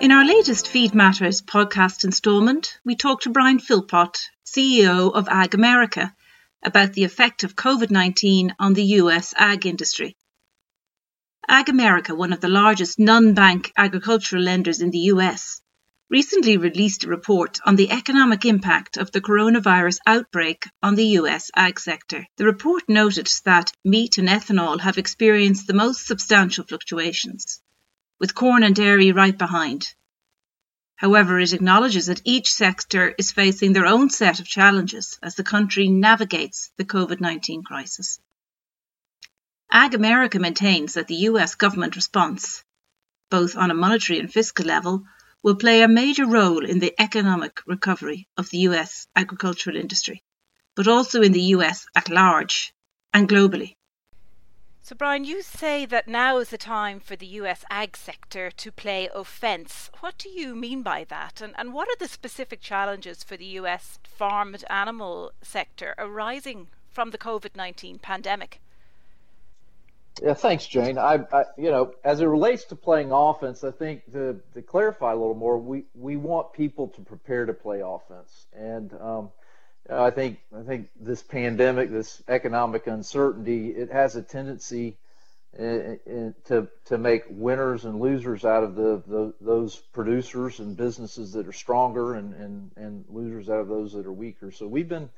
In our latest Feed Matters podcast instalment, we talked to Brian Philpot, CEO of Ag America, about the effect of COVID 19 on the US ag industry. Ag America, one of the largest non bank agricultural lenders in the US, recently released a report on the economic impact of the coronavirus outbreak on the US ag sector. The report noted that meat and ethanol have experienced the most substantial fluctuations, with corn and dairy right behind. However, it acknowledges that each sector is facing their own set of challenges as the country navigates the COVID 19 crisis. Ag America maintains that the US government response, both on a monetary and fiscal level, will play a major role in the economic recovery of the US agricultural industry, but also in the US at large and globally. So, Brian, you say that now is the time for the US ag sector to play offence. What do you mean by that? And, and what are the specific challenges for the US farmed animal sector arising from the COVID 19 pandemic? Yeah, thanks, Jane. I, I, you know, as it relates to playing offense, I think to, to clarify a little more, we, we want people to prepare to play offense, and um, I think I think this pandemic, this economic uncertainty, it has a tendency in, uh, in, to to make winners and losers out of the, the those producers and businesses that are stronger, and, and and losers out of those that are weaker. So we've been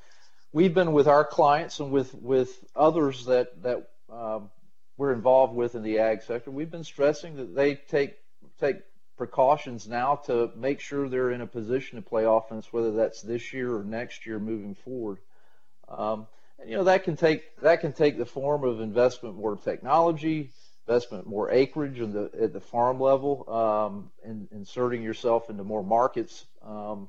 we've been with our clients and with with others that that um, we're involved with in the ag sector, we've been stressing that they take take precautions now to make sure they're in a position to play offense, whether that's this year or next year moving forward. Um, and you know that can take that can take the form of investment more technology, investment more acreage the, at the farm level, um, and inserting yourself into more markets, um,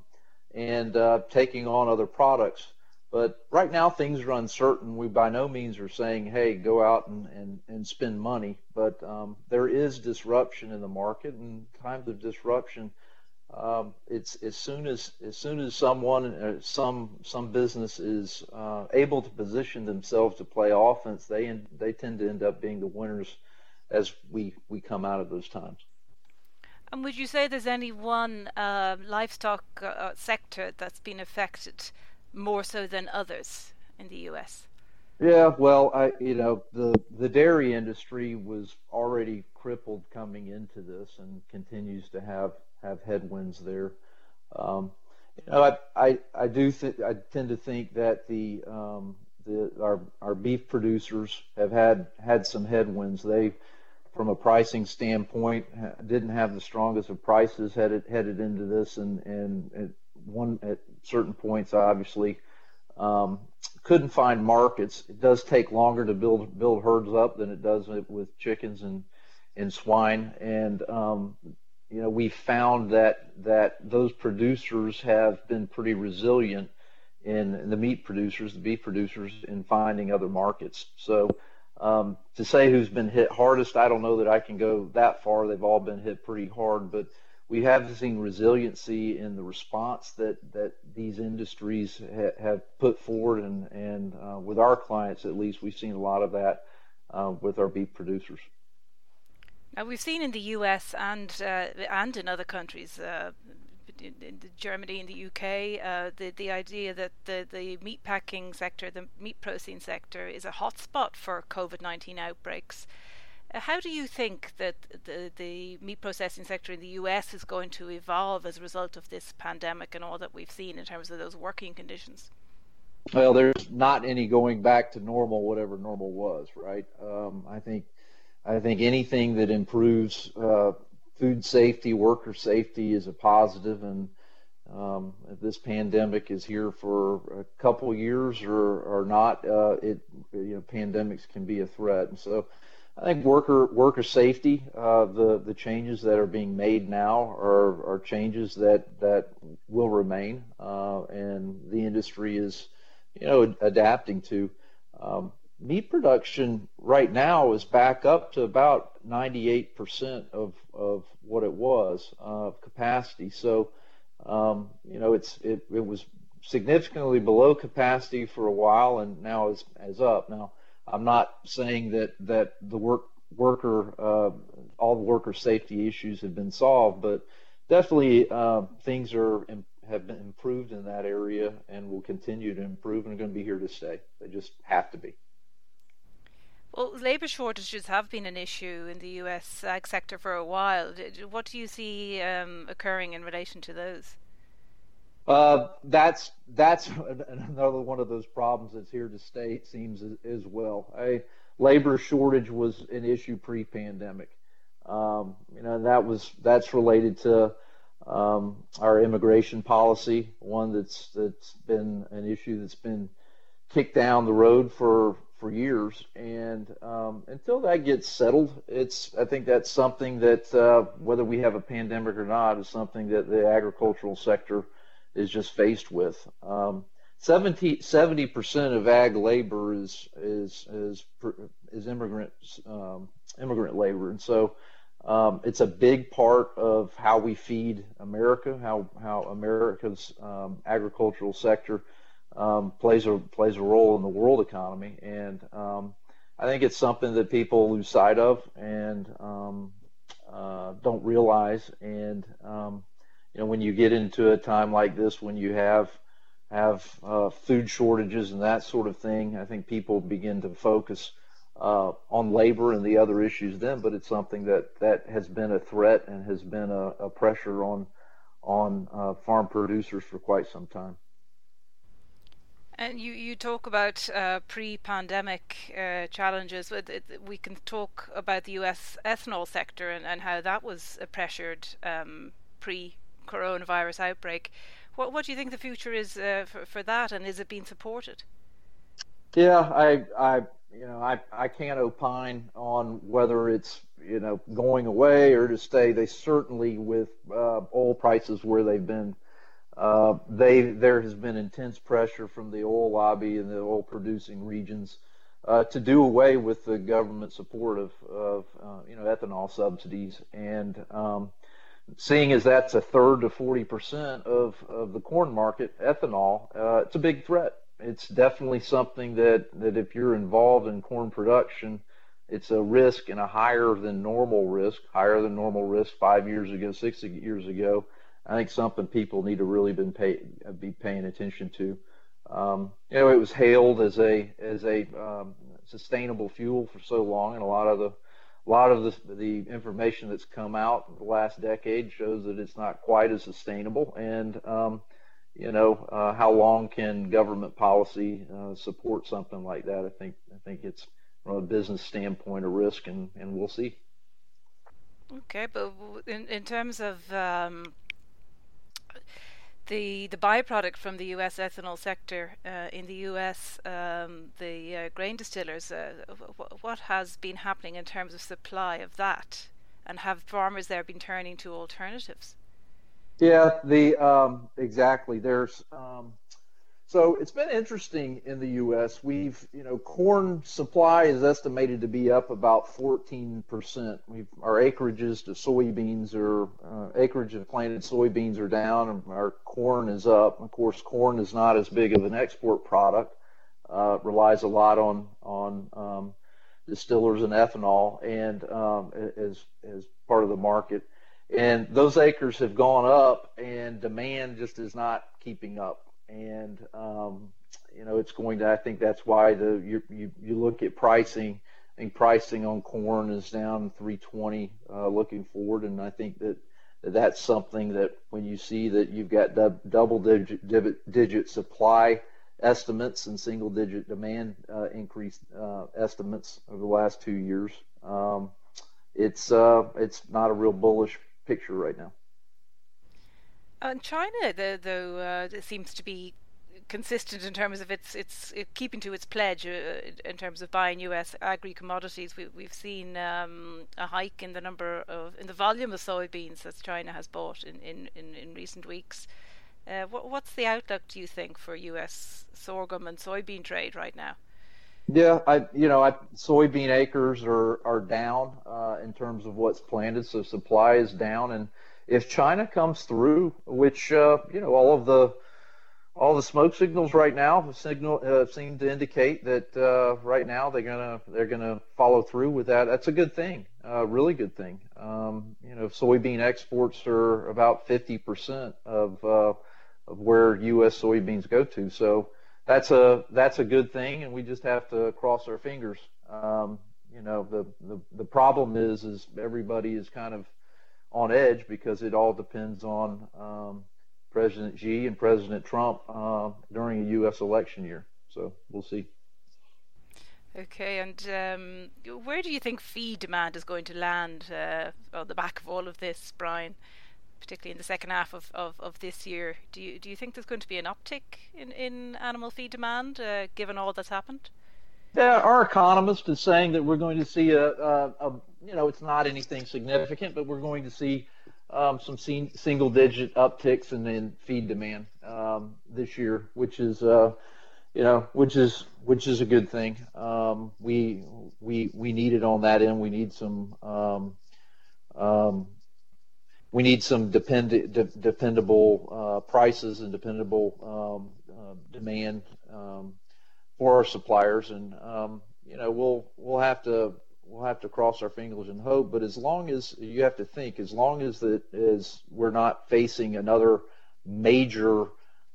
and uh, taking on other products. But right now things are uncertain. We by no means are saying, hey, go out and, and, and spend money. But um, there is disruption in the market, and times of disruption, um, it's as soon as as soon as someone uh, some some business is uh, able to position themselves to play offense, they in, they tend to end up being the winners as we we come out of those times. And would you say there's any one uh, livestock uh, sector that's been affected? More so than others in the U.S.? Yeah, well, I you know the the dairy industry was already crippled coming into this and continues to have have headwinds there. Um, you know, I I, I do I tend to think that the um, the our our beef producers have had had some headwinds. They from a pricing standpoint didn't have the strongest of prices headed headed into this and, and one at certain points, obviously. Um, couldn't find markets. It does take longer to build build herds up than it does with chickens and and swine. And um, you know, we found that that those producers have been pretty resilient in, in the meat producers, the beef producers, in finding other markets. So um, to say who's been hit hardest, I don't know that I can go that far. They've all been hit pretty hard, but we have seen resiliency in the response that, that these industries ha- have put forward, and, and uh, with our clients at least, we've seen a lot of that uh, with our beef producers. Now we've seen in the U.S. and uh, and in other countries, uh, in, in Germany and the UK, uh, the the idea that the the meat packing sector, the meat processing sector, is a hotspot for COVID nineteen outbreaks. Uh, how do you think that the, the meat processing sector in the US is going to evolve as a result of this pandemic and all that we've seen in terms of those working conditions? Well, there's not any going back to normal, whatever normal was, right? Um, I think, I think anything that improves uh, food safety, worker safety, is a positive, and um, this pandemic is here for a couple years or or not, uh, it you know pandemics can be a threat, and so I think worker worker safety, uh, the the changes that are being made now are, are changes that that will remain, uh, and the industry is, you know, adapting to. Um, meat production right now is back up to about 98% of of what it was uh, capacity. So, um, you know, it's it, it was significantly below capacity for a while, and now is is up now I'm not saying that that the work worker uh, all the worker safety issues have been solved, but definitely uh, things are have been improved in that area and will continue to improve and are going to be here to stay. They just have to be. Well, labour shortages have been an issue in the US ag sector for a while. What do you see um, occurring in relation to those? Uh, that's that's another one of those problems that's here to stay. It seems as, as well. A labor shortage was an issue pre-pandemic. Um, you know that was that's related to um, our immigration policy, one that's that's been an issue that's been kicked down the road for for years. And um, until that gets settled, it's I think that's something that uh, whether we have a pandemic or not is something that the agricultural sector is just faced with. Um, 70 percent of ag labor is is is is immigrant um, immigrant labor, and so um, it's a big part of how we feed America, how how America's um, agricultural sector um, plays a plays a role in the world economy, and um, I think it's something that people lose sight of and um, uh, don't realize. And you know, when you get into a time like this, when you have have uh, food shortages and that sort of thing, I think people begin to focus uh, on labor and the other issues then. But it's something that that has been a threat and has been a, a pressure on on uh, farm producers for quite some time. And you, you talk about uh, pre-pandemic uh, challenges. We can talk about the U.S. ethanol sector and, and how that was pressured um, pre-coronavirus outbreak. What what do you think the future is uh, for, for that, and is it being supported? Yeah, I I you know I I can't opine on whether it's you know going away or to stay. They certainly with uh, oil prices where they've been uh, they there has been intense pressure from the oil lobby and the oil producing regions uh, to do away with the government support of, of uh, you know ethanol subsidies and um, seeing as that's a third to 40 percent of, of the corn market ethanol uh, it's a big threat it's definitely something that that if you're involved in corn production it's a risk and a higher than normal risk higher than normal risk five years ago six years ago I think something people need to really been pay, be paying attention to. Um, you know, it was hailed as a as a um, sustainable fuel for so long, and a lot of the a lot of the, the information that's come out in the last decade shows that it's not quite as sustainable. And um, you know, uh, how long can government policy uh, support something like that? I think I think it's from a business standpoint a risk, and, and we'll see. Okay, but in in terms of um, the the byproduct from the U.S. ethanol sector uh, in the U.S. Um, the uh, grain distillers. Uh, w- what has been happening in terms of supply of that, and have farmers there been turning to alternatives? Yeah, the um, exactly. There's um, so it's been interesting in the U.S. We've, you know, corn supply is estimated to be up about 14%. We've, our acreages to soybeans are, uh, acreage of planted soybeans are down, and our corn is up. Of course, corn is not as big of an export product. Uh, relies a lot on on um, distillers and ethanol, and um, as as part of the market. And those acres have gone up, and demand just is not keeping up and um, you know it's going to. I think that's why the you you, you look at pricing. I think pricing on corn is down 320 uh, looking forward, and I think that that's something that when you see that you've got double digit, digit supply estimates and single digit demand uh, increase uh, estimates over the last two years, um, it's uh, it's not a real bullish picture right now. And China, though, though uh, seems to be consistent in terms of its its it keeping to its pledge uh, in terms of buying U.S. agri commodities. We, we've seen um, a hike in the number of in the volume of soybeans that China has bought in in, in, in recent weeks. Uh, what, what's the outlook, do you think, for U.S. sorghum and soybean trade right now? Yeah, I you know I, soybean acres are are down uh, in terms of what's planted, so supply is down, and if China comes through, which uh, you know all of the all the smoke signals right now signal uh, seem to indicate that uh, right now they're gonna they're gonna follow through with that. That's a good thing, uh, really good thing. Um, you know, soybean exports are about 50% of uh, of where U.S. soybeans go to, so that's a that's a good thing, and we just have to cross our fingers. Um, you know, the, the the problem is is everybody is kind of on edge because it all depends on um, President Xi and President Trump uh, during a U.S. election year. So we'll see. Okay, and um, where do you think feed demand is going to land uh, on the back of all of this, Brian? Particularly in the second half of, of, of this year, do you do you think there's going to be an uptick in, in animal feed demand uh, given all that's happened? Yeah, our economist is saying that we're going to see a, a, a you know it's not anything significant, but we're going to see um, some single digit upticks in, in feed demand um, this year, which is uh, you know which is which is a good thing. Um, we we we need it on that end. We need some um, um, we need some depend, de- dependable uh, prices and dependable uh, demand for our suppliers, and you know we'll we'll have to we'll have to cross our fingers and hope. But as long as you have to think, as long as that is we're not facing another major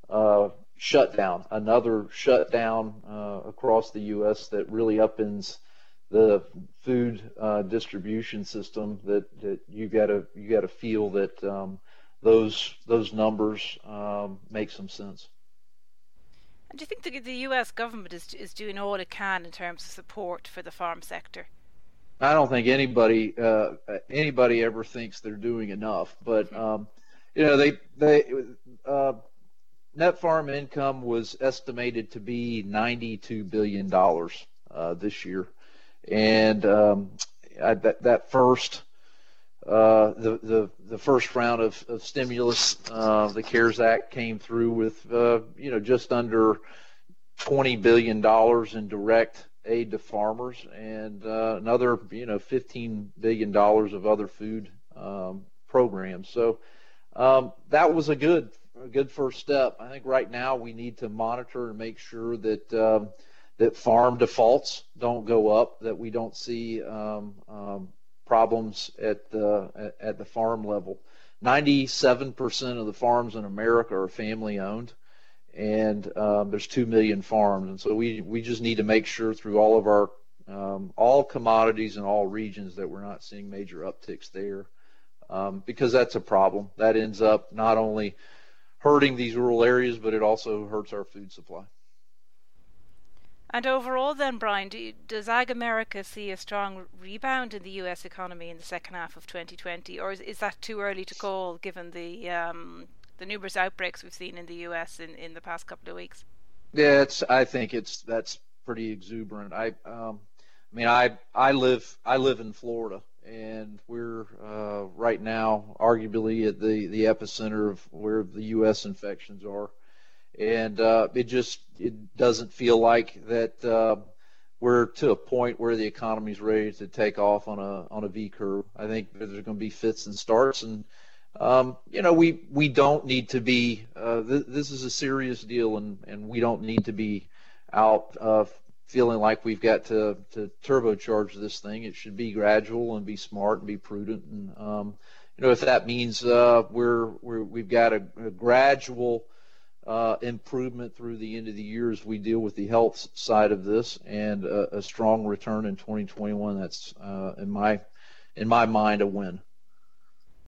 uh, shutdown, another shutdown uh, across the U.S. that really upends the food uh, distribution system, that, that you gotta you gotta feel that um, those those numbers um, make some sense. And do you think the, the U.S. government is is doing all it can in terms of support for the farm sector? I don't think anybody uh, anybody ever thinks they're doing enough, but um, you know they they uh, net farm income was estimated to be 92 billion dollars uh, this year, and um, I, that that first uh, the, the the first round of, of stimulus, uh, the CARES Act came through with uh, you know just under 20 billion dollars in direct aid to farmers and uh, another, you know, 15 billion dollars of other food um, programs. So um, that was a good, a good first step. I think right now we need to monitor and make sure that um, that farm defaults don't go up, that we don't see um, um, problems at the at the farm level. 97% of the farms in America are family owned and um, there's two million farms, and so we we just need to make sure through all of our um, all commodities and all regions that we're not seeing major upticks there, um, because that's a problem. That ends up not only hurting these rural areas, but it also hurts our food supply. And overall, then, Brian, do does Ag America see a strong rebound in the U.S. economy in the second half of 2020, or is, is that too early to call given the um, the numerous outbreaks we've seen in the U.S. in, in the past couple of weeks. Yeah, it's. I think it's that's pretty exuberant. I, um, I mean, I I live I live in Florida, and we're uh, right now arguably at the the epicenter of where the U.S. infections are, and uh, it just it doesn't feel like that. Uh, we're to a point where the economy is ready to take off on a on a V curve. I think there's going to be fits and starts, and um, you know, we we don't need to be. Uh, th- this is a serious deal, and and we don't need to be out uh, feeling like we've got to to turbocharge this thing. It should be gradual and be smart and be prudent. And um, you know, if that means uh, we're we're we've got a, a gradual uh, improvement through the end of the year as we deal with the health side of this, and a, a strong return in 2021. That's uh, in my in my mind a win.